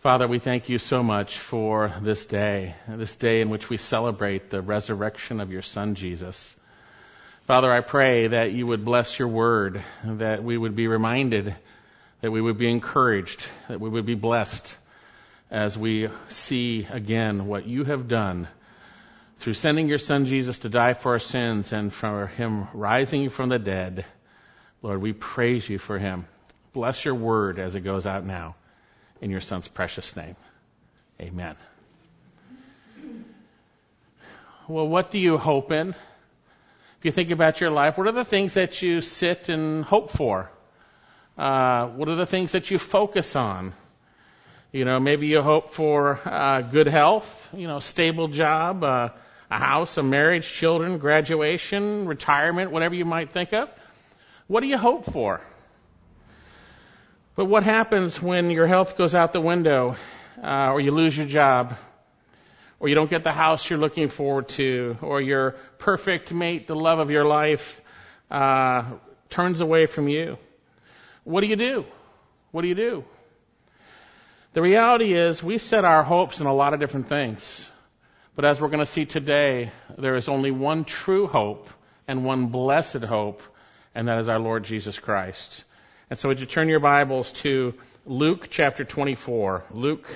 Father, we thank you so much for this day, this day in which we celebrate the resurrection of your Son, Jesus. Father, I pray that you would bless your word, that we would be reminded, that we would be encouraged, that we would be blessed as we see again what you have done through sending your Son Jesus to die for our sins and for him rising from the dead. Lord, we praise you for him. Bless your word as it goes out now in your Son's precious name. Amen. Well, what do you hope in? If you think about your life, what are the things that you sit and hope for? Uh, what are the things that you focus on? You know, maybe you hope for uh, good health, you know, stable job, uh, a house, a marriage, children, graduation, retirement, whatever you might think of. What do you hope for? But what happens when your health goes out the window, uh, or you lose your job, or you don't get the house you're looking forward to, or your perfect mate, the love of your life, uh, turns away from you? What do you do? What do you do? The reality is, we set our hopes in a lot of different things. But as we're going to see today, there is only one true hope and one blessed hope, and that is our Lord Jesus Christ. And so would you turn your Bibles to Luke chapter 24. Luke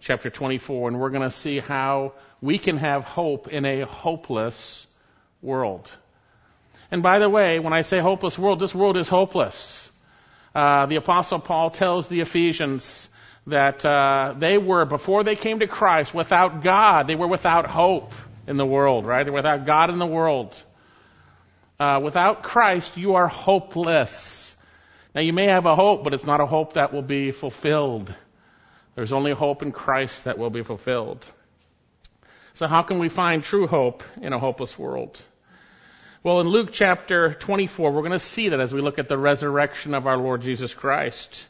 chapter 24, and we're going to see how we can have hope in a hopeless world. And by the way, when I say hopeless world, this world is hopeless. Uh, the apostle Paul tells the Ephesians that uh, they were, before they came to Christ, without God. They were without hope in the world, right? They're without God in the world. Uh, without Christ, you are hopeless. Now, you may have a hope, but it's not a hope that will be fulfilled. There's only hope in Christ that will be fulfilled. So, how can we find true hope in a hopeless world? Well, in Luke chapter 24, we're going to see that as we look at the resurrection of our Lord Jesus Christ.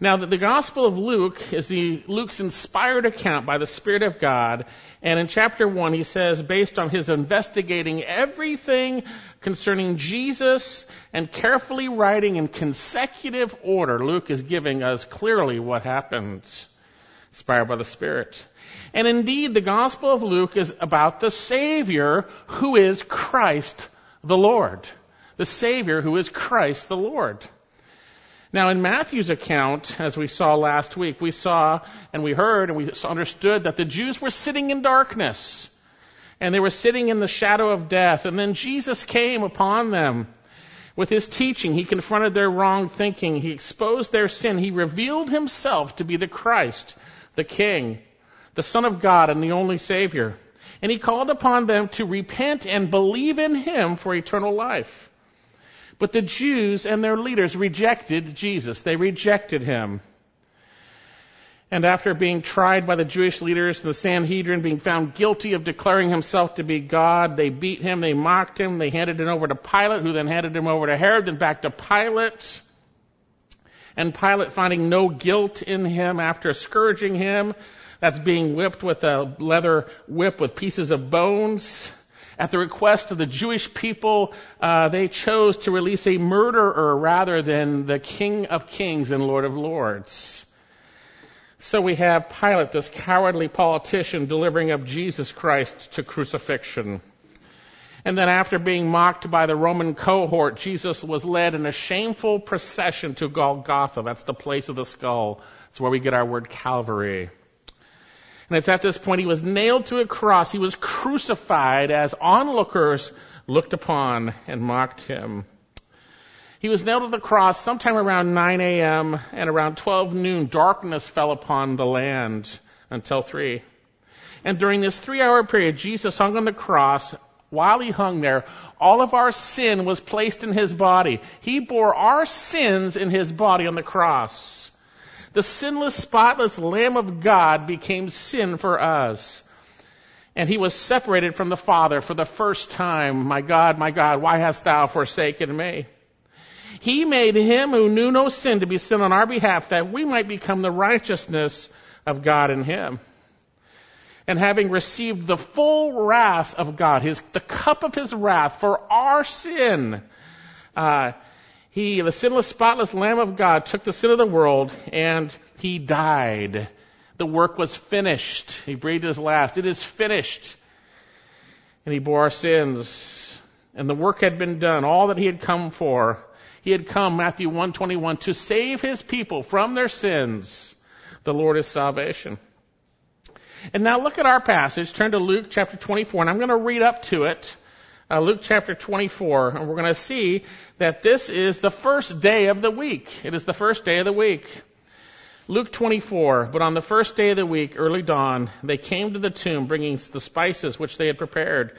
Now, the, the Gospel of Luke is the Luke's inspired account by the Spirit of God, and in chapter one, he says, based on his investigating everything concerning Jesus and carefully writing in consecutive order, Luke is giving us clearly what happened, inspired by the Spirit. And indeed, the Gospel of Luke is about the Savior who is Christ the Lord. The Savior who is Christ the Lord. Now, in Matthew's account, as we saw last week, we saw and we heard and we understood that the Jews were sitting in darkness and they were sitting in the shadow of death. And then Jesus came upon them with his teaching. He confronted their wrong thinking. He exposed their sin. He revealed himself to be the Christ, the King, the Son of God, and the only Savior. And he called upon them to repent and believe in him for eternal life. But the Jews and their leaders rejected Jesus. They rejected him. And after being tried by the Jewish leaders and the Sanhedrin, being found guilty of declaring himself to be God, they beat him, they mocked him, they handed him over to Pilate, who then handed him over to Herod, then back to Pilate. And Pilate, finding no guilt in him after scourging him, that's being whipped with a leather whip with pieces of bones, at the request of the Jewish people, uh, they chose to release a murderer rather than the King of Kings and Lord of Lords. So we have Pilate, this cowardly politician, delivering up Jesus Christ to crucifixion. And then after being mocked by the Roman cohort, Jesus was led in a shameful procession to Golgotha. That's the place of the skull. It's where we get our word Calvary. And it's at this point he was nailed to a cross. He was crucified as onlookers looked upon and mocked him. He was nailed to the cross sometime around 9 a.m. and around 12 noon, darkness fell upon the land until 3. And during this three hour period, Jesus hung on the cross. While he hung there, all of our sin was placed in his body. He bore our sins in his body on the cross. The sinless, spotless Lamb of God became sin for us. And he was separated from the Father for the first time. My God, my God, why hast thou forsaken me? He made him who knew no sin to be sin on our behalf that we might become the righteousness of God in him. And having received the full wrath of God, his, the cup of his wrath for our sin, uh, He, the sinless, spotless Lamb of God, took the sin of the world and he died. The work was finished. He breathed his last. It is finished. And he bore our sins. And the work had been done, all that he had come for. He had come, Matthew 121, to save his people from their sins. The Lord is salvation. And now look at our passage. Turn to Luke chapter 24, and I'm going to read up to it. Uh, Luke chapter 24, and we're going to see that this is the first day of the week. It is the first day of the week. Luke 24, but on the first day of the week, early dawn, they came to the tomb bringing the spices which they had prepared.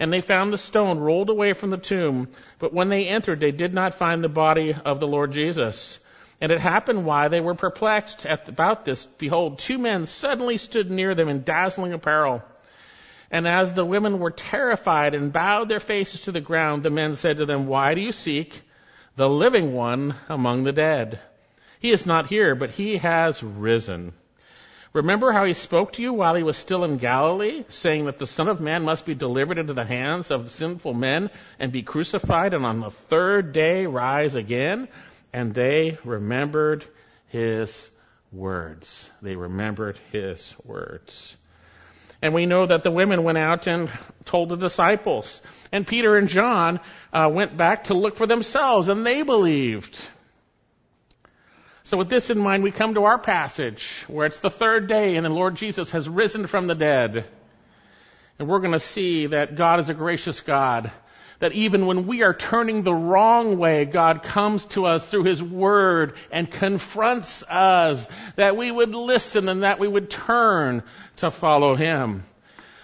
And they found the stone rolled away from the tomb, but when they entered, they did not find the body of the Lord Jesus. And it happened while they were perplexed at, about this, behold, two men suddenly stood near them in dazzling apparel. And as the women were terrified and bowed their faces to the ground, the men said to them, Why do you seek the living one among the dead? He is not here, but he has risen. Remember how he spoke to you while he was still in Galilee, saying that the Son of Man must be delivered into the hands of sinful men and be crucified and on the third day rise again? And they remembered his words. They remembered his words. And we know that the women went out and told the disciples. And Peter and John uh, went back to look for themselves, and they believed. So with this in mind, we come to our passage where it's the third day and the Lord Jesus has risen from the dead. And we're going to see that God is a gracious God that even when we are turning the wrong way, God comes to us through His Word and confronts us, that we would listen and that we would turn to follow Him.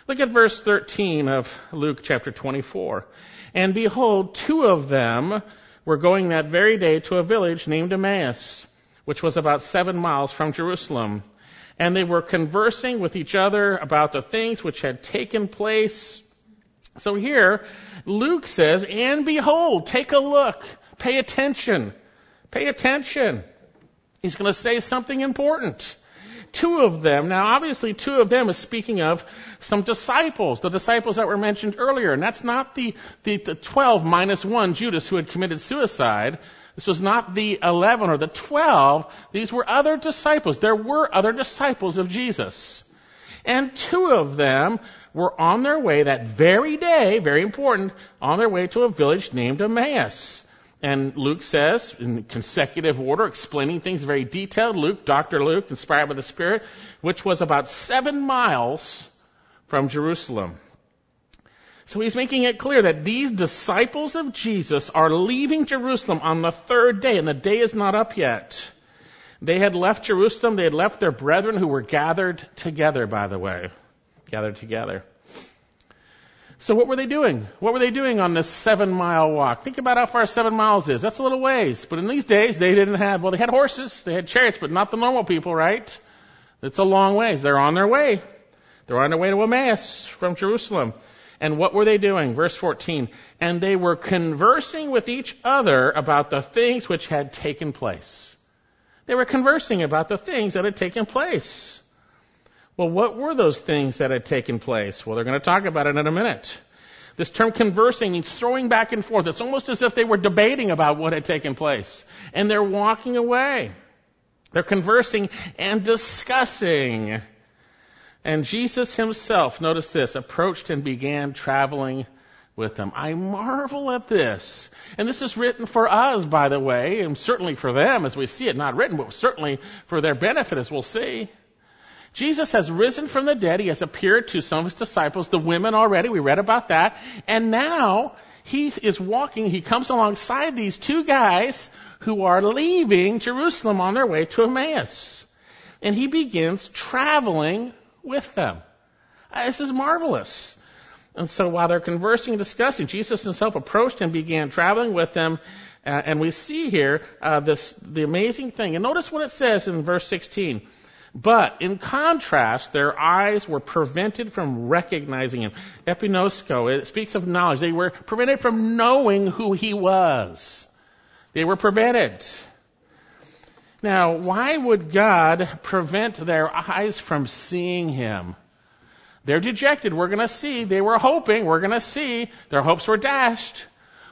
Look at verse 13 of Luke chapter 24. And behold, two of them were going that very day to a village named Emmaus, which was about seven miles from Jerusalem. And they were conversing with each other about the things which had taken place so here, Luke says, and behold, take a look, pay attention, pay attention. He's going to say something important. Two of them, now obviously two of them is speaking of some disciples, the disciples that were mentioned earlier, and that's not the, the, the 12 minus one, Judas, who had committed suicide. This was not the 11 or the 12. These were other disciples. There were other disciples of Jesus. And two of them were on their way that very day, very important, on their way to a village named Emmaus. And Luke says, in consecutive order, explaining things very detailed, Luke, Dr. Luke, inspired by the Spirit, which was about seven miles from Jerusalem. So he's making it clear that these disciples of Jesus are leaving Jerusalem on the third day, and the day is not up yet. They had left Jerusalem, they had left their brethren who were gathered together, by the way gathered together. So what were they doing? What were they doing on this seven mile walk? Think about how far seven miles is. That's a little ways. But in these days, they didn't have, well, they had horses, they had chariots, but not the normal people, right? It's a long ways. They're on their way. They're on their way to Emmaus from Jerusalem. And what were they doing? Verse 14. And they were conversing with each other about the things which had taken place. They were conversing about the things that had taken place. Well, what were those things that had taken place? Well, they're going to talk about it in a minute. This term conversing means throwing back and forth. It's almost as if they were debating about what had taken place. And they're walking away. They're conversing and discussing. And Jesus himself, notice this, approached and began traveling with them. I marvel at this. And this is written for us, by the way, and certainly for them as we see it, not written, but certainly for their benefit as we'll see. Jesus has risen from the dead. He has appeared to some of his disciples, the women already. We read about that. And now he is walking, he comes alongside these two guys who are leaving Jerusalem on their way to Emmaus. And he begins traveling with them. Uh, this is marvelous. And so while they're conversing and discussing, Jesus himself approached and began traveling with them. Uh, and we see here uh, this the amazing thing. And notice what it says in verse 16. But in contrast, their eyes were prevented from recognizing him. Epinosko, it speaks of knowledge. They were prevented from knowing who he was. They were prevented. Now, why would God prevent their eyes from seeing him? They're dejected. We're going to see. They were hoping. We're going to see. Their hopes were dashed.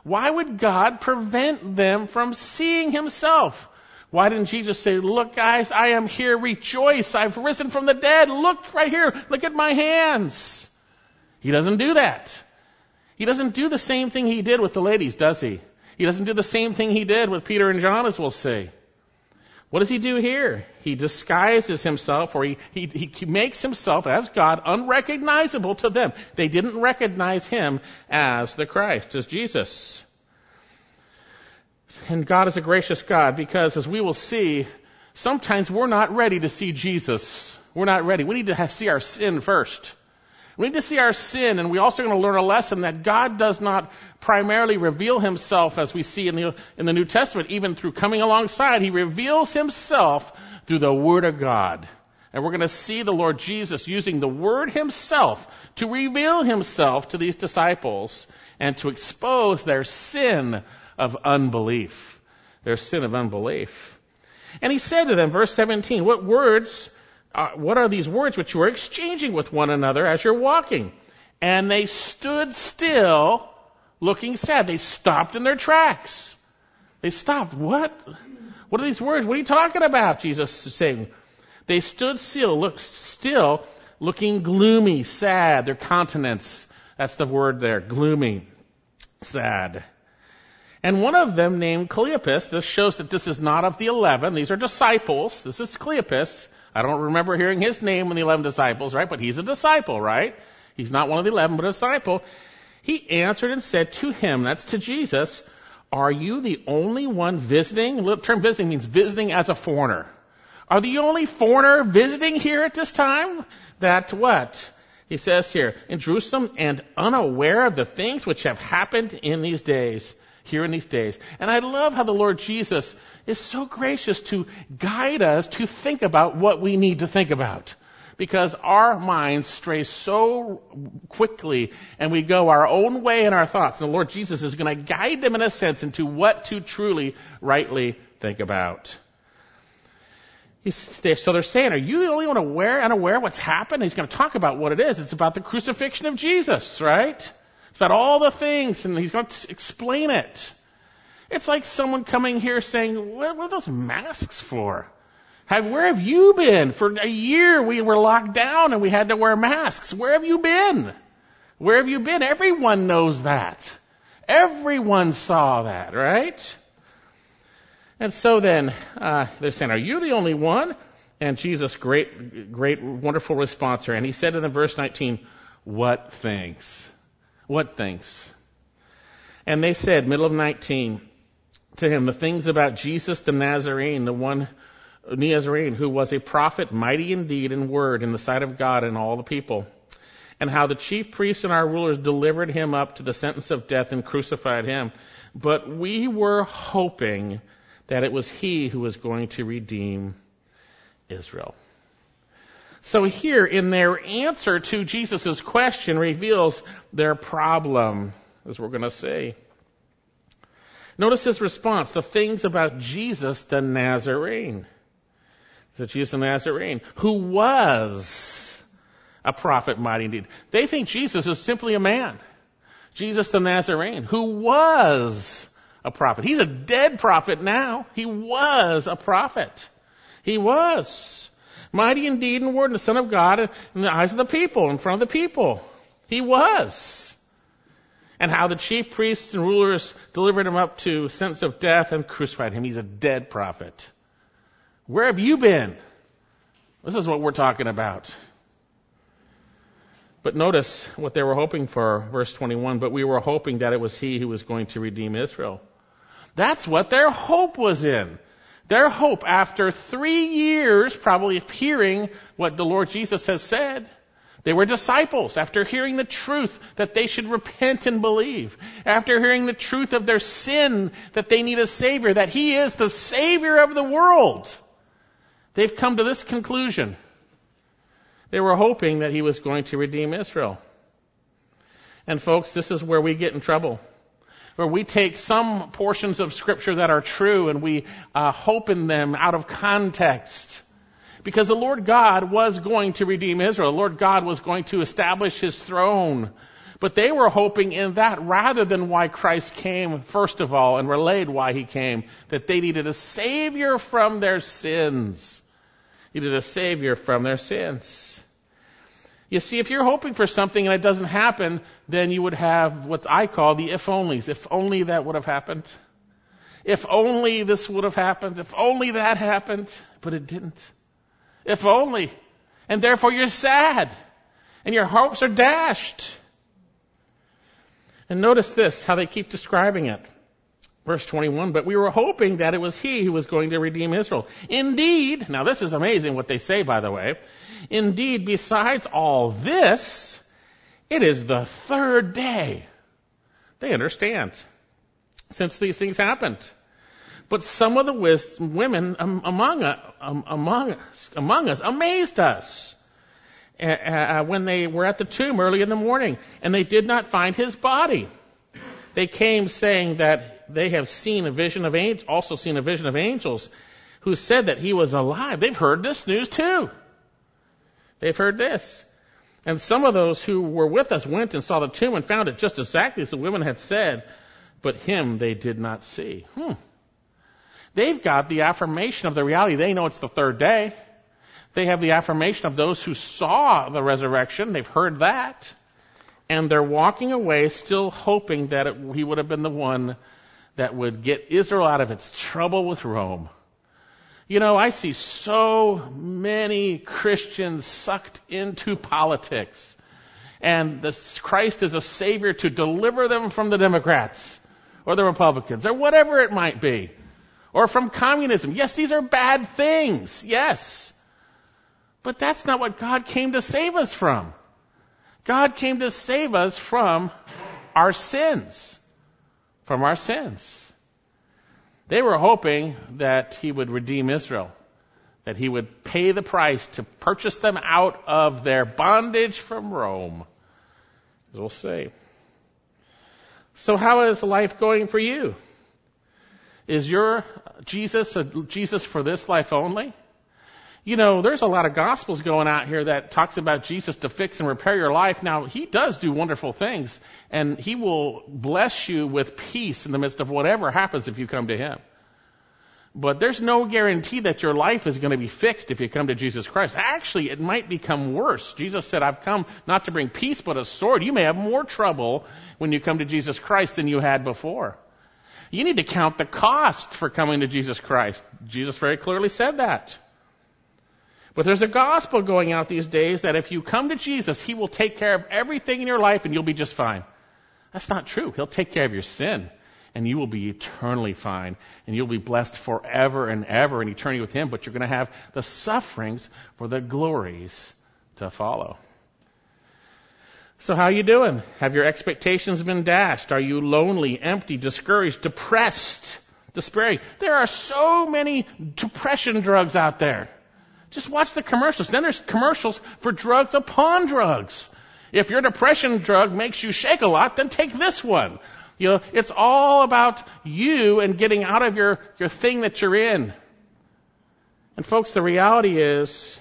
Why would God prevent them from seeing himself? Why didn't Jesus say, look guys, I am here, rejoice, I've risen from the dead, look right here, look at my hands. He doesn't do that. He doesn't do the same thing he did with the ladies, does he? He doesn't do the same thing he did with Peter and John, as we'll see. What does he do here? He disguises himself, or he, he, he makes himself as God unrecognizable to them. They didn't recognize him as the Christ, as Jesus. And God is a gracious God because, as we will see, sometimes we're not ready to see Jesus. We're not ready. We need to see our sin first. We need to see our sin, and we're also going to learn a lesson that God does not primarily reveal himself as we see in the, in the New Testament, even through coming alongside. He reveals himself through the Word of God. And we're going to see the Lord Jesus using the Word himself to reveal himself to these disciples and to expose their sin of unbelief. Their sin of unbelief. And he said to them, verse 17, what words, uh, what are these words which you are exchanging with one another as you're walking? And they stood still, looking sad. They stopped in their tracks. They stopped. What? What are these words? What are you talking about? Jesus is saying. They stood still, looked still, looking gloomy, sad. Their countenance. That's the word there. Gloomy, sad. And one of them named Cleopas, this shows that this is not of the eleven, these are disciples. This is Cleopas. I don't remember hearing his name in the eleven disciples, right? But he's a disciple, right? He's not one of the eleven, but a disciple. He answered and said to him, that's to Jesus, are you the only one visiting? The term visiting means visiting as a foreigner. Are the only foreigner visiting here at this time? That what? He says here, in Jerusalem and unaware of the things which have happened in these days here in these days. And I love how the Lord Jesus is so gracious to guide us to think about what we need to think about. Because our minds stray so quickly and we go our own way in our thoughts. And the Lord Jesus is going to guide them in a sense into what to truly, rightly think about. so they're saying, are you the only one aware, unaware of what's happened? He's going to talk about what it is. It's about the crucifixion of Jesus, right? It's about all the things, and he's going to explain it. It's like someone coming here saying, what, what are those masks for? Have, where have you been? For a year we were locked down and we had to wear masks. Where have you been? Where have you been? Everyone knows that. Everyone saw that, right? And so then, uh, they're saying, are you the only one? And Jesus, great, great, wonderful response here. And he said in the verse 19, what things? What things? And they said, middle of 19, to him, the things about Jesus the Nazarene, the one Nazarene who was a prophet, mighty indeed in word in the sight of God and all the people, and how the chief priests and our rulers delivered him up to the sentence of death and crucified him. But we were hoping that it was he who was going to redeem Israel. So here in their answer to Jesus' question reveals their problem, as we're going to see. Notice his response, the things about Jesus the Nazarene. It Jesus the Nazarene? Who was a prophet mighty indeed. They think Jesus is simply a man. Jesus the Nazarene, who was a prophet. He's a dead prophet now. He was a prophet. He was. Mighty indeed in word and the Son of God in the eyes of the people, in front of the people. He was. And how the chief priests and rulers delivered him up to sentence of death and crucified him. He's a dead prophet. Where have you been? This is what we're talking about. But notice what they were hoping for, verse 21. But we were hoping that it was he who was going to redeem Israel. That's what their hope was in. Their hope after three years probably of hearing what the Lord Jesus has said, they were disciples after hearing the truth that they should repent and believe. After hearing the truth of their sin that they need a Savior, that He is the Savior of the world. They've come to this conclusion. They were hoping that He was going to redeem Israel. And folks, this is where we get in trouble where we take some portions of scripture that are true and we uh, hope in them out of context. Because the Lord God was going to redeem Israel. The Lord God was going to establish his throne But they were hoping in that rather than why Christ came, first of all, and relayed why he came, that they needed a Savior from their sins. Needed a Savior from their sins. You see, if you're hoping for something and it doesn't happen, then you would have what I call the if onlys. If only that would have happened. If only this would have happened. If only that happened. But it didn't. If only. And therefore you're sad. And your hopes are dashed. And notice this, how they keep describing it. Verse 21, but we were hoping that it was he who was going to redeem Israel. Indeed, now this is amazing what they say, by the way. Indeed, besides all this, it is the third day. They understand. Since these things happened. But some of the women among, among, us, among us amazed us when they were at the tomb early in the morning, and they did not find his body. They came saying that they have seen a vision of angels, also seen a vision of angels, who said that he was alive. They've heard this news too. They've heard this. And some of those who were with us went and saw the tomb and found it just exactly as the women had said, but him they did not see. Hmm. They've got the affirmation of the reality. They know it's the third day. They have the affirmation of those who saw the resurrection. They've heard that. And they're walking away still hoping that it, he would have been the one that would get Israel out of its trouble with Rome. You know, I see so many Christians sucked into politics. And this Christ is a savior to deliver them from the Democrats or the Republicans or whatever it might be. Or from communism. Yes, these are bad things. Yes. But that's not what God came to save us from. God came to save us from our sins. From our sins. They were hoping that He would redeem Israel. That He would pay the price to purchase them out of their bondage from Rome. As we'll see. So how is life going for you? Is your Jesus a Jesus for this life only? You know, there's a lot of gospels going out here that talks about Jesus to fix and repair your life. Now, he does do wonderful things, and he will bless you with peace in the midst of whatever happens if you come to him. But there's no guarantee that your life is going to be fixed if you come to Jesus Christ. Actually, it might become worse. Jesus said, I've come not to bring peace, but a sword. You may have more trouble when you come to Jesus Christ than you had before. You need to count the cost for coming to Jesus Christ. Jesus very clearly said that. But there's a gospel going out these days that if you come to Jesus, He will take care of everything in your life and you'll be just fine. That's not true. He'll take care of your sin and you will be eternally fine and you'll be blessed forever and ever in eternity with Him, but you're going to have the sufferings for the glories to follow. So how are you doing? Have your expectations been dashed? Are you lonely, empty, discouraged, depressed, despairing? There are so many depression drugs out there. Just watch the commercials. Then there's commercials for drugs upon drugs. If your depression drug makes you shake a lot, then take this one. You know, it's all about you and getting out of your, your thing that you're in. And folks, the reality is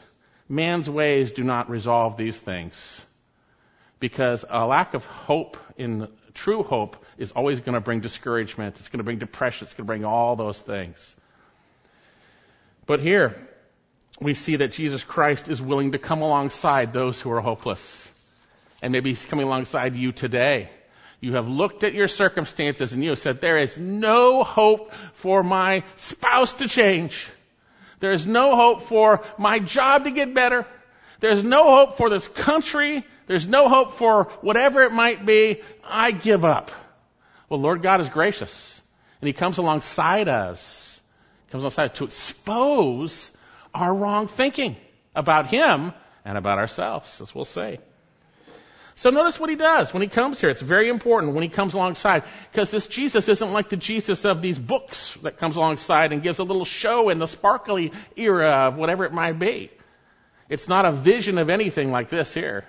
man's ways do not resolve these things. Because a lack of hope in true hope is always going to bring discouragement. It's going to bring depression. It's going to bring all those things. But here, we see that Jesus Christ is willing to come alongside those who are hopeless. And maybe he's coming alongside you today. You have looked at your circumstances and you have said, there is no hope for my spouse to change. There is no hope for my job to get better. There's no hope for this country. There's no hope for whatever it might be. I give up. Well, Lord God is gracious and he comes alongside us. He comes alongside to expose our wrong thinking about Him and about ourselves, as we'll say. So notice what he does when he comes here. It's very important when he comes alongside because this Jesus isn't like the Jesus of these books that comes alongside and gives a little show in the sparkly era of whatever it might be. It's not a vision of anything like this here.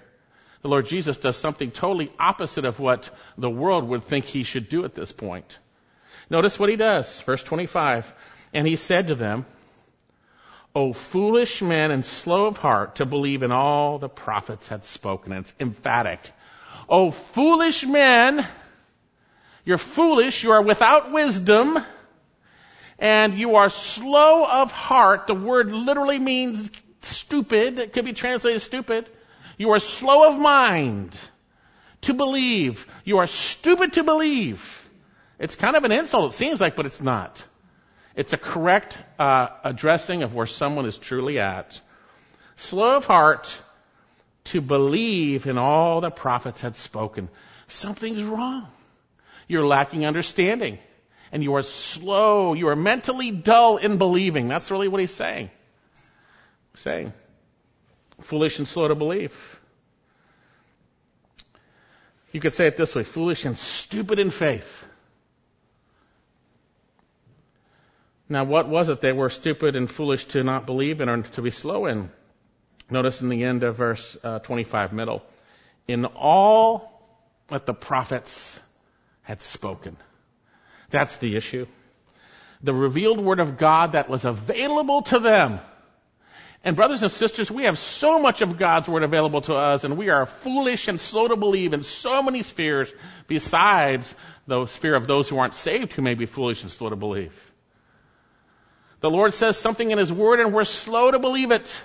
The Lord Jesus does something totally opposite of what the world would think he should do at this point. Notice what he does. Verse 25. And he said to them, O foolish men and slow of heart to believe in all the prophets had spoken. And it's emphatic. Oh, foolish men, you're foolish, you are without wisdom, and you are slow of heart. The word literally means stupid. It could be translated stupid. You are slow of mind to believe. You are stupid to believe. It's kind of an insult, it seems like, but it's not. It's a correct uh, addressing of where someone is truly at. Slow of heart to believe in all the prophets had spoken. Something's wrong. You're lacking understanding. And you are slow. You are mentally dull in believing. That's really what he's saying. saying. Foolish and slow to believe. You could say it this way foolish and stupid in faith. Now, what was it they were stupid and foolish to not believe in or to be slow in? Notice in the end of verse uh, 25, middle. In all that the prophets had spoken. That's the issue. The revealed word of God that was available to them. And brothers and sisters, we have so much of God's word available to us, and we are foolish and slow to believe in so many spheres besides the sphere of those who aren't saved who may be foolish and slow to believe. The Lord says something in His Word and we're slow to believe it.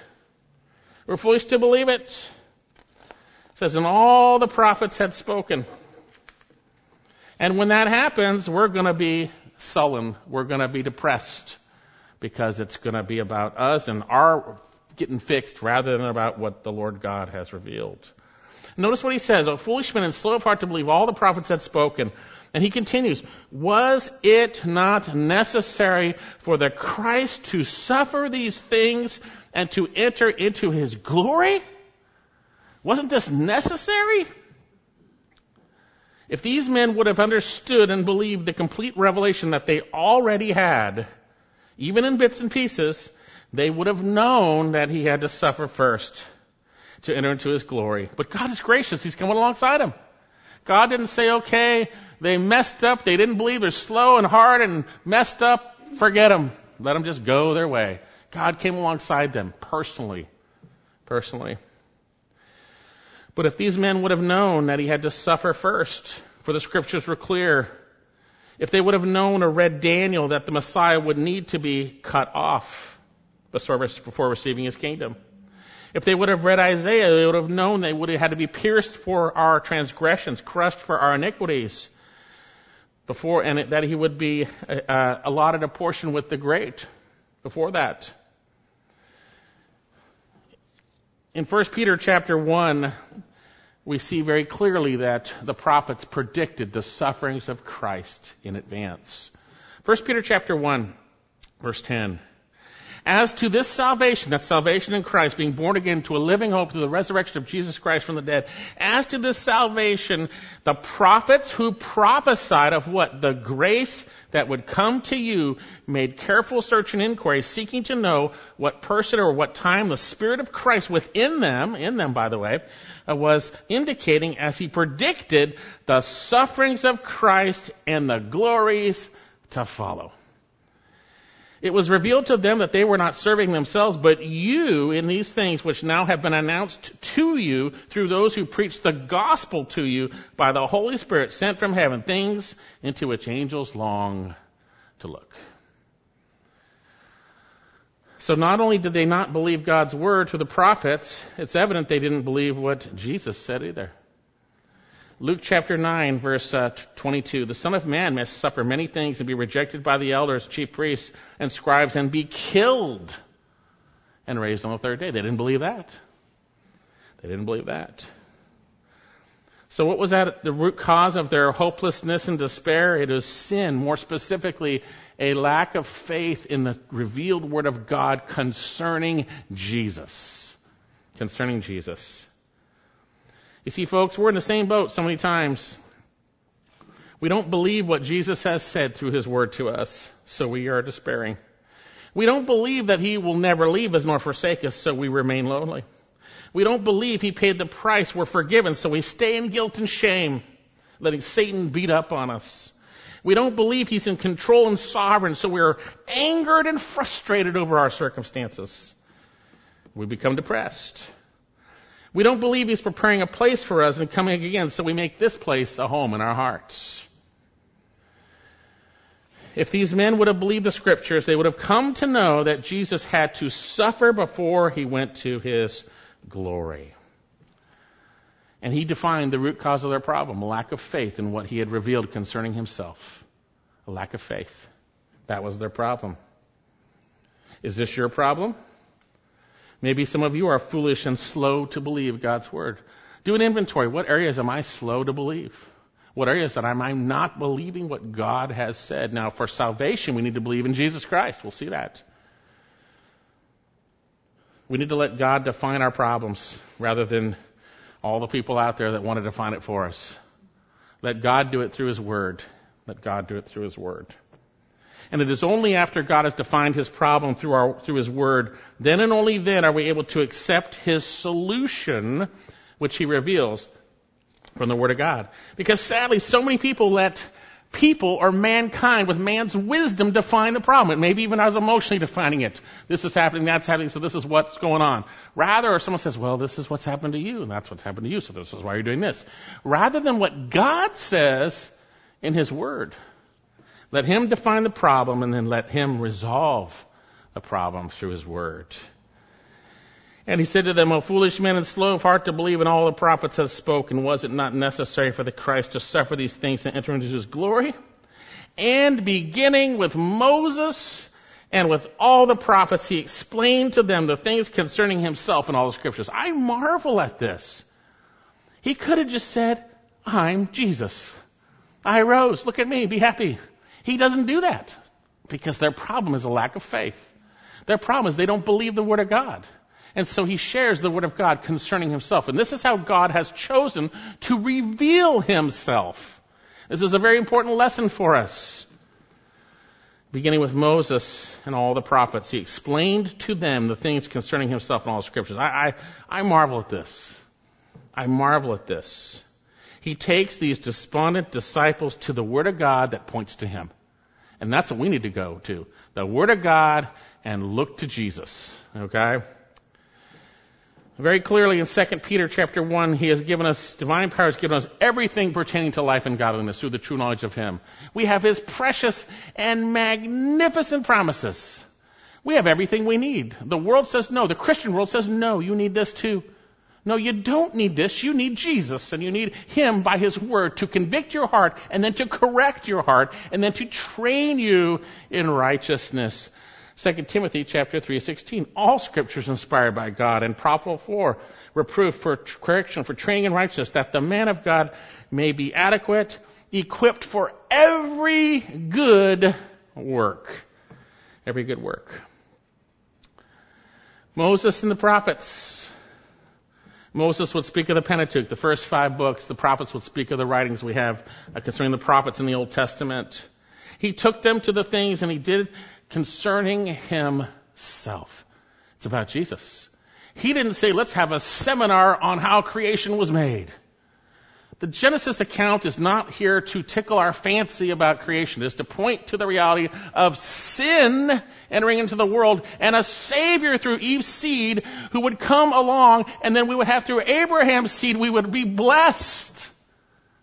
We're foolish to believe it. It says, and all the prophets had spoken. And when that happens, we're going to be sullen. We're going to be depressed because it's going to be about us and our getting fixed rather than about what the Lord God has revealed. Notice what he says, O foolish men and slow of heart to believe all the prophets had spoken. And he continues, was it not necessary for the Christ to suffer these things and to enter into his glory? Wasn't this necessary? If these men would have understood and believed the complete revelation that they already had, even in bits and pieces, they would have known that he had to suffer first to enter into his glory. But God is gracious. He's coming alongside him. God didn't say, okay, they messed up, they didn't believe, they're slow and hard and messed up, forget them. Let them just go their way. God came alongside them personally. Personally. But if these men would have known that he had to suffer first, for the scriptures were clear, if they would have known or read Daniel that the Messiah would need to be cut off before receiving his kingdom, if they would have read Isaiah, they would have known they would have had to be pierced for our transgressions, crushed for our iniquities, before, and that he would be uh, allotted a portion with the great before that. In 1 Peter chapter 1, we see very clearly that the prophets predicted the sufferings of Christ in advance. 1 Peter chapter 1, verse 10. As to this salvation, that salvation in Christ, being born again to a living hope through the resurrection of Jesus Christ from the dead. As to this salvation, the prophets who prophesied of what? The grace that would come to you made careful search and inquiry, seeking to know what person or what time the Spirit of Christ within them, in them by the way, uh, was indicating as he predicted the sufferings of Christ and the glories to follow. It was revealed to them that they were not serving themselves, but you in these things which now have been announced to you through those who preach the gospel to you by the Holy Spirit sent from heaven, things into which angels long to look. So not only did they not believe God's word to the prophets, it's evident they didn't believe what Jesus said either. Luke chapter 9, verse uh, 22. The Son of Man must suffer many things and be rejected by the elders, chief priests, and scribes and be killed and raised on the third day. They didn't believe that. They didn't believe that. So what was that the root cause of their hopelessness and despair? It is sin, more specifically, a lack of faith in the revealed word of God concerning Jesus. Concerning Jesus. You see, folks, we're in the same boat so many times. We don't believe what Jesus has said through his word to us, so we are despairing. We don't believe that he will never leave us nor forsake us, so we remain lonely. We don't believe he paid the price, we're forgiven, so we stay in guilt and shame, letting Satan beat up on us. We don't believe he's in control and sovereign, so we're angered and frustrated over our circumstances. We become depressed. We don't believe He's preparing a place for us and coming again, so we make this place a home in our hearts. If these men would have believed the scriptures, they would have come to know that Jesus had to suffer before He went to His glory. And He defined the root cause of their problem, a lack of faith in what He had revealed concerning Himself. A lack of faith. That was their problem. Is this your problem? Maybe some of you are foolish and slow to believe God's word. Do an inventory. What areas am I slow to believe? What areas that am I not believing what God has said? Now, for salvation, we need to believe in Jesus Christ. We'll see that. We need to let God define our problems rather than all the people out there that want to define it for us. Let God do it through His Word. Let God do it through His Word. And it is only after God has defined his problem through our, through his word, then and only then are we able to accept his solution, which he reveals from the word of God. Because sadly, so many people let people or mankind with man's wisdom define the problem. Maybe even as emotionally defining it. This is happening, that's happening, so this is what's going on. Rather, someone says, well, this is what's happened to you, and that's what's happened to you, so this is why you're doing this. Rather than what God says in His Word. Let him define the problem and then let him resolve the problem through his word. And he said to them, O foolish men and slow of heart to believe in all the prophets have spoken, was it not necessary for the Christ to suffer these things and enter into his glory? And beginning with Moses and with all the prophets, he explained to them the things concerning himself in all the scriptures. I marvel at this. He could have just said, I'm Jesus. I rose. Look at me. Be happy. He doesn't do that because their problem is a lack of faith. Their problem is they don't believe the Word of God. And so he shares the Word of God concerning himself. And this is how God has chosen to reveal himself. This is a very important lesson for us. Beginning with Moses and all the prophets, he explained to them the things concerning himself in all the scriptures. I, I, I marvel at this. I marvel at this. He takes these despondent disciples to the Word of God that points to Him. And that's what we need to go to. The Word of God and look to Jesus. Okay? Very clearly in 2 Peter chapter 1, he has given us, divine power has given us everything pertaining to life and godliness through the true knowledge of him. We have his precious and magnificent promises. We have everything we need. The world says no. The Christian world says no, you need this too. No, you don't need this. You need Jesus and you need Him by His Word to convict your heart and then to correct your heart and then to train you in righteousness. 2 Timothy chapter 3:16 All scripture is inspired by God and profitable for reproof, for correction, for training in righteousness, that the man of God may be adequate, equipped for every good work. Every good work. Moses and the prophets Moses would speak of the Pentateuch, the first five books. The prophets would speak of the writings we have uh, concerning the prophets in the Old Testament. He took them to the things and he did concerning himself. It's about Jesus. He didn't say, let's have a seminar on how creation was made. The Genesis account is not here to tickle our fancy about creation. It is to point to the reality of sin entering into the world and a Savior through Eve's seed who would come along and then we would have through Abraham's seed, we would be blessed.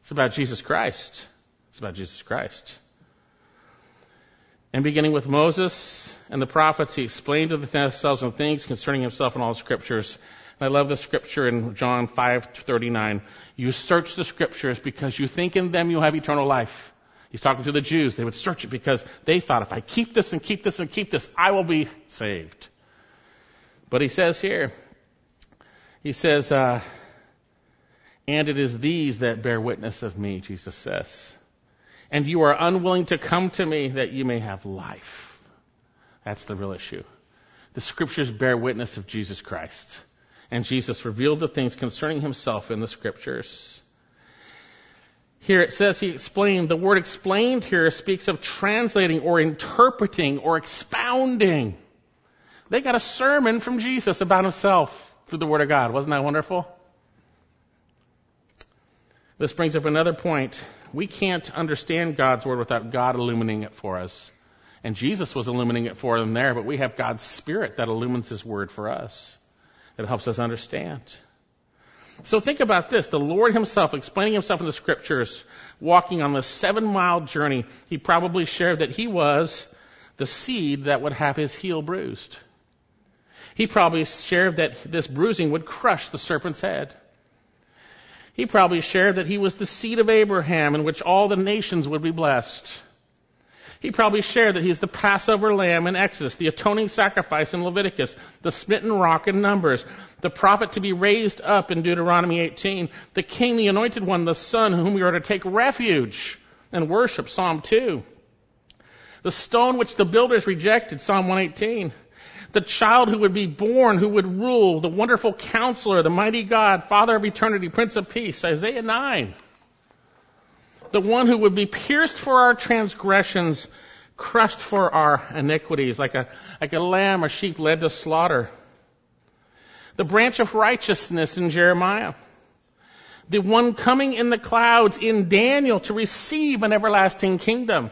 It's about Jesus Christ. It's about Jesus Christ. And beginning with Moses and the prophets, he explained to themselves and things concerning himself in all the scriptures. I love the scripture in John 5:39. You search the scriptures because you think in them you'll have eternal life. He's talking to the Jews. They would search it because they thought if I keep this and keep this and keep this, I will be saved. But he says here, he says, uh, and it is these that bear witness of me, Jesus says. And you are unwilling to come to me that you may have life. That's the real issue. The scriptures bear witness of Jesus Christ. And Jesus revealed the things concerning himself in the scriptures. Here it says he explained, the word explained here speaks of translating or interpreting or expounding. They got a sermon from Jesus about himself through the word of God. Wasn't that wonderful? This brings up another point. We can't understand God's word without God illuminating it for us. And Jesus was illuminating it for them there, but we have God's Spirit that illumines His word for us that helps us understand. So think about this. The Lord himself, explaining himself in the scriptures, walking on this seven mile journey, he probably shared that he was the seed that would have his heel bruised. He probably shared that this bruising would crush the serpent's head. He probably shared that he was the seed of Abraham in which all the nations would be blessed. He probably shared that he's the Passover lamb in Exodus, the atoning sacrifice in Leviticus, the smitten rock in Numbers, the prophet to be raised up in Deuteronomy 18, the king, the anointed one, the son whom we are to take refuge and worship, Psalm 2. The stone which the builders rejected, Psalm 118 the child who would be born, who would rule, the wonderful counselor, the mighty God, Father of eternity, Prince of Peace, Isaiah 9. The one who would be pierced for our transgressions, crushed for our iniquities, like a, like a lamb or sheep led to slaughter. The branch of righteousness in Jeremiah. The one coming in the clouds in Daniel to receive an everlasting kingdom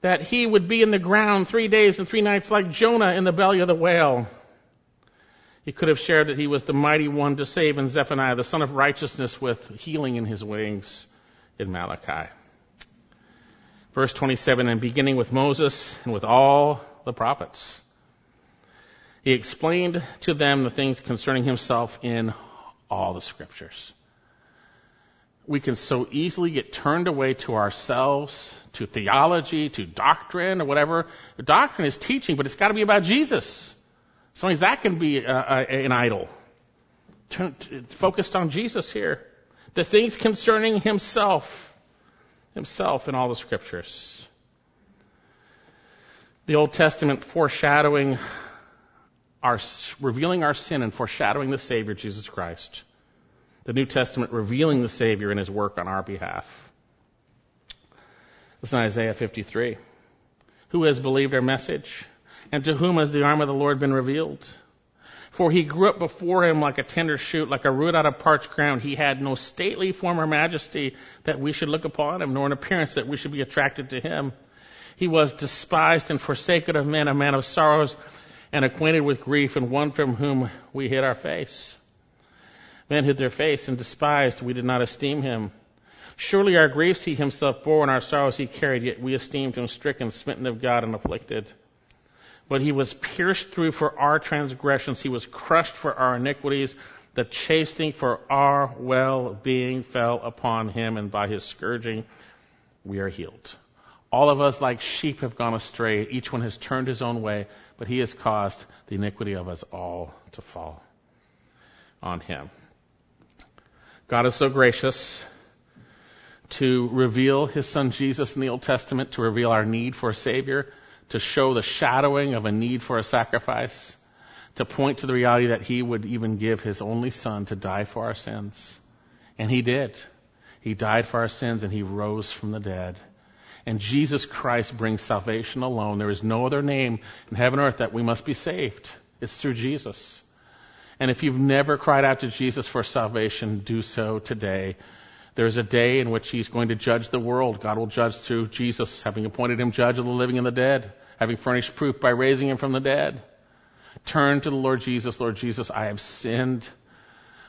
that he would be in the ground three days and three nights like Jonah in the belly of the whale. He could have shared that he was the mighty one to save in Zephaniah, the son of righteousness with healing in his wings in Malachi. Verse 27, and beginning with Moses and with all the prophets, he explained to them the things concerning himself in all the scriptures we can so easily get turned away to ourselves, to theology, to doctrine, or whatever. The doctrine is teaching, but it's got to be about Jesus. Sometimes that can be uh, uh, an idol. Turn, focused on Jesus here. The things concerning Himself, Himself in all the Scriptures. The Old Testament foreshadowing our, revealing our sin and foreshadowing the Savior, Jesus Christ the New Testament revealing the Savior and His work on our behalf. Listen to Isaiah 53. Who has believed our message? And to whom has the arm of the Lord been revealed? For he grew up before him like a tender shoot, like a root out of parched ground. He had no stately form or majesty that we should look upon him, nor an appearance that we should be attracted to him. He was despised and forsaken of men, a man of sorrows and acquainted with grief, and one from whom we hid our face. Men hid their face and despised, we did not esteem him. Surely our griefs he himself bore and our sorrows he carried, yet we esteemed him stricken, smitten of God, and afflicted. But he was pierced through for our transgressions, he was crushed for our iniquities. The chastening for our well-being fell upon him, and by his scourging we are healed. All of us, like sheep, have gone astray. Each one has turned his own way, but he has caused the iniquity of us all to fall on him. God is so gracious to reveal his son Jesus in the Old Testament, to reveal our need for a Savior, to show the shadowing of a need for a sacrifice, to point to the reality that he would even give his only son to die for our sins. And he did. He died for our sins and he rose from the dead. And Jesus Christ brings salvation alone. There is no other name in heaven or earth that we must be saved. It's through Jesus. And if you've never cried out to Jesus for salvation, do so today. There's a day in which He's going to judge the world. God will judge through Jesus, having appointed Him judge of the living and the dead, having furnished proof by raising Him from the dead. Turn to the Lord Jesus. Lord Jesus, I have sinned.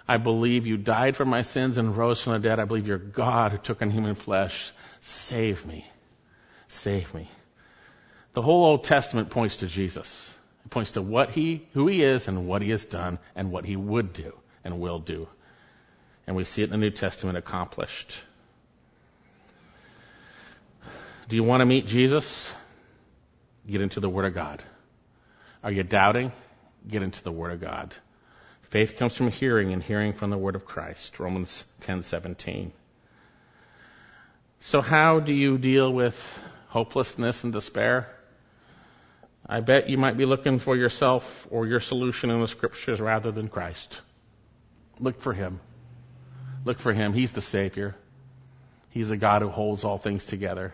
I believe you died for my sins and rose from the dead. I believe you're God who took on human flesh. Save me. Save me. The whole Old Testament points to Jesus. It points to what he, who he is and what he has done and what he would do and will do. And we see it in the New Testament accomplished. Do you want to meet Jesus? Get into the Word of God. Are you doubting? Get into the Word of God. Faith comes from hearing and hearing from the Word of Christ. Romans 10:17. So how do you deal with hopelessness and despair? I bet you might be looking for yourself or your solution in the scriptures rather than Christ. Look for Him. Look for Him. He's the Savior. He's a God who holds all things together.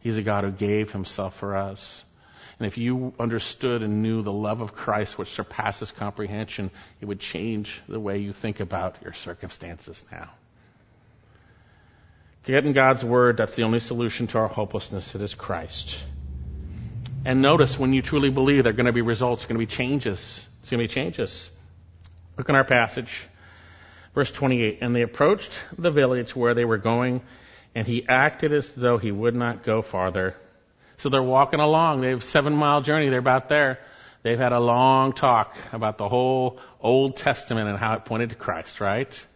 He's a God who gave Himself for us. And if you understood and knew the love of Christ, which surpasses comprehension, it would change the way you think about your circumstances now. Get in God's Word. That's the only solution to our hopelessness. It is Christ. And notice when you truly believe there are going to be results, going to be changes. It's going to be changes. Look in our passage. Verse 28, and they approached the village where they were going, and he acted as though he would not go farther. So they're walking along. They have a seven mile journey. They're about there. They've had a long talk about the whole Old Testament and how it pointed to Christ, right?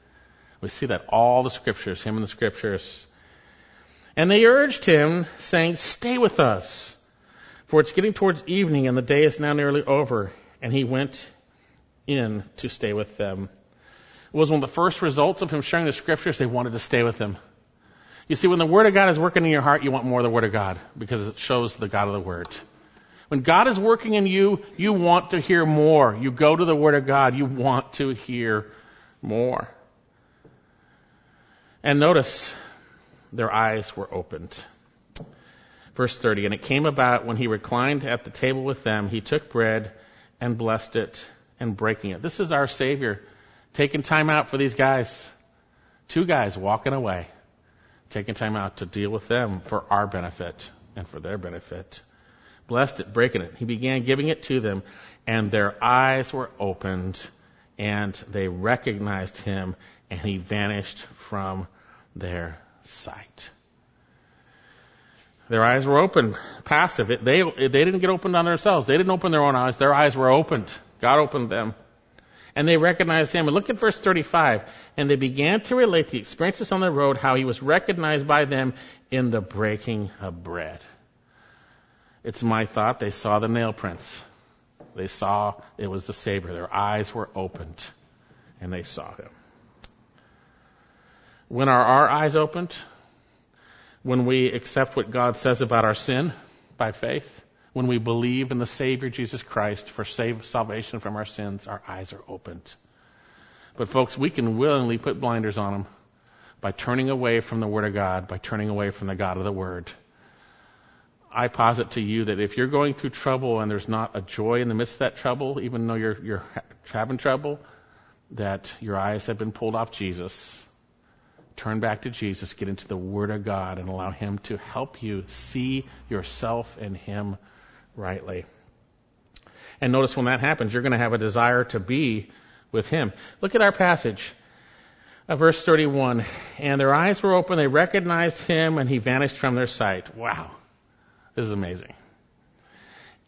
We see that all the scriptures, him and the scriptures. And they urged him, saying, Stay with us, for it's getting towards evening, and the day is now nearly over. And he went in to stay with them. Was one of the first results of him sharing the scriptures, they wanted to stay with him. You see, when the Word of God is working in your heart, you want more of the Word of God because it shows the God of the Word. When God is working in you, you want to hear more. You go to the Word of God, you want to hear more. And notice, their eyes were opened. Verse 30, and it came about when he reclined at the table with them, he took bread and blessed it and breaking it. This is our Savior taking time out for these guys. Two guys walking away, taking time out to deal with them for our benefit and for their benefit. Blessed it, breaking it. He began giving it to them, and their eyes were opened, and they recognized him, and he vanished from their sight. Their eyes were opened, passive. They, they didn't get opened on themselves. They didn't open their own eyes. Their eyes were opened. God opened them. And they recognized him. And look at verse 35. And they began to relate the experiences on the road, how he was recognized by them in the breaking of bread. It's my thought they saw the nail prints. They saw it was the Savior. Their eyes were opened and they saw him. When are our eyes opened? When we accept what God says about our sin by faith? When we believe in the Savior Jesus Christ for save, salvation from our sins, our eyes are opened. But folks, we can willingly put blinders on them by turning away from the Word of God, by turning away from the God of the Word. I posit to you that if you're going through trouble and there's not a joy in the midst of that trouble, even though you're, you're having trouble, that your eyes have been pulled off Jesus. Turn back to Jesus, get into the Word of God, and allow Him to help you see yourself in Him rightly. And notice when that happens, you're going to have a desire to be with Him. Look at our passage. Uh, verse 31. And their eyes were open, they recognized Him, and He vanished from their sight. Wow. This is amazing.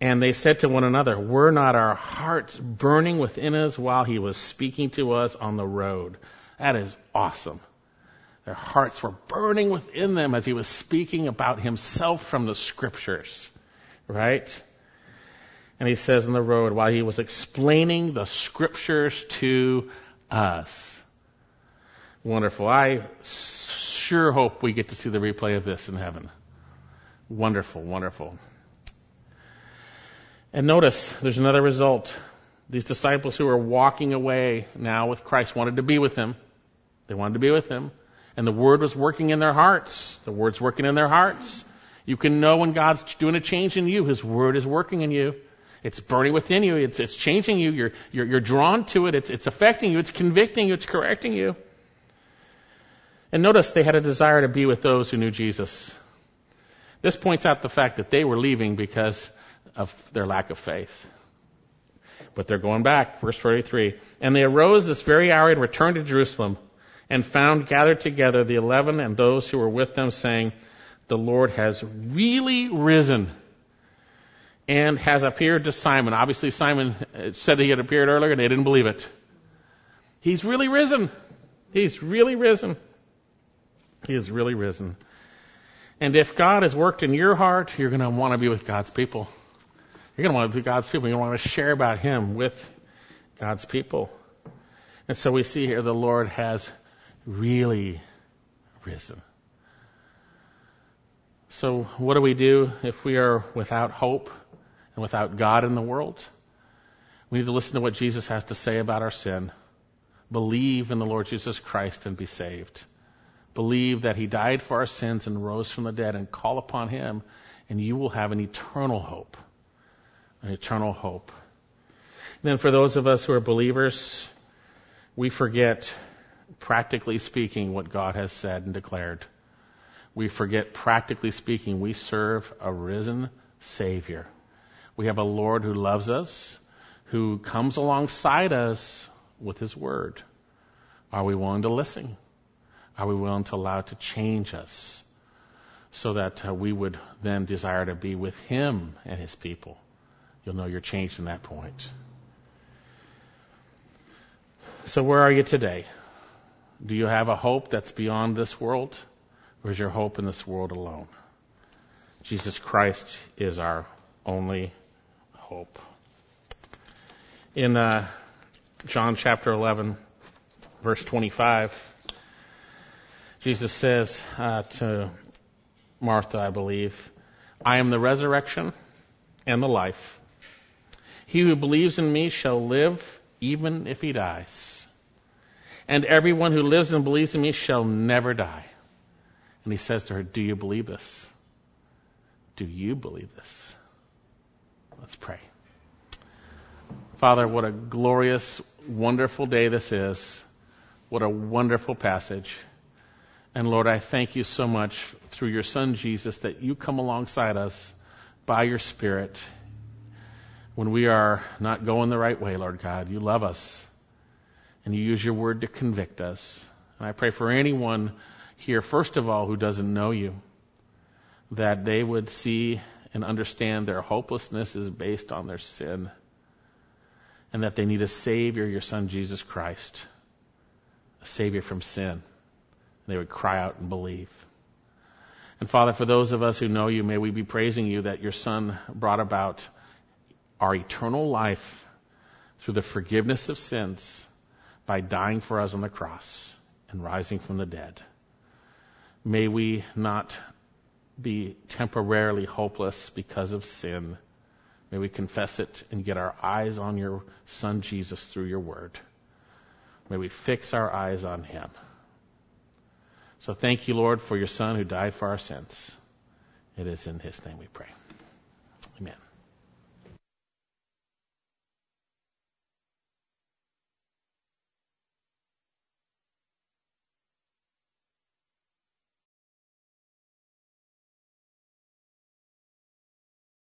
And they said to one another, Were not our hearts burning within us while He was speaking to us on the road? That is awesome. Their hearts were burning within them as He was speaking about Himself from the Scriptures right? And he says on the road, while he was explaining the scriptures to us. Wonderful. I sure hope we get to see the replay of this in heaven. Wonderful, wonderful. And notice, there's another result. These disciples who are walking away now with Christ wanted to be with him. They wanted to be with him. And the word was working in their hearts. The word's working in their hearts. You can know when God's doing a change in you. His word is working in you. It's burning within you. It's, it's changing you. You're, you're, you're drawn to it. It's, it's affecting you. It's convicting you. It's correcting you. And notice they had a desire to be with those who knew Jesus. This points out the fact that they were leaving because of their lack of faith. But they're going back. Verse 43. And they arose this very hour and returned to Jerusalem and found gathered together the eleven and those who were with them saying, the Lord has really risen and has appeared to Simon. Obviously, Simon uh, said he had appeared earlier and they didn't believe it. He's really risen. He's really risen. He is really risen. And if God has worked in your heart, you're going to want to be with God's people. You're going to want to be God's people. You're going to want to share about Him with God's people. And so we see here the Lord has really risen. So, what do we do if we are without hope and without God in the world? We need to listen to what Jesus has to say about our sin. Believe in the Lord Jesus Christ and be saved. Believe that He died for our sins and rose from the dead and call upon Him, and you will have an eternal hope. An eternal hope. And then, for those of us who are believers, we forget, practically speaking, what God has said and declared we forget, practically speaking, we serve a risen Savior. We have a Lord who loves us, who comes alongside us with His Word. Are we willing to listen? Are we willing to allow it to change us so that uh, we would then desire to be with Him and His people? You'll know you're changed in that point. So, where are you today? Do you have a hope that's beyond this world? Or is your hope in this world alone? Jesus Christ is our only hope. In uh, John chapter 11, verse 25, Jesus says uh, to Martha, I believe, I am the resurrection and the life. He who believes in me shall live even if he dies. And everyone who lives and believes in me shall never die. And he says to her, Do you believe this? Do you believe this? Let's pray. Father, what a glorious, wonderful day this is. What a wonderful passage. And Lord, I thank you so much through your Son Jesus that you come alongside us by your Spirit when we are not going the right way, Lord God. You love us and you use your word to convict us. And I pray for anyone here, first of all, who doesn't know you, that they would see and understand their hopelessness is based on their sin and that they need a Savior, your Son, Jesus Christ, a Savior from sin. And they would cry out and believe. And Father, for those of us who know you, may we be praising you that your Son brought about our eternal life through the forgiveness of sins by dying for us on the cross and rising from the dead. May we not be temporarily hopeless because of sin. May we confess it and get our eyes on your Son Jesus through your word. May we fix our eyes on him. So thank you, Lord, for your Son who died for our sins. It is in his name we pray.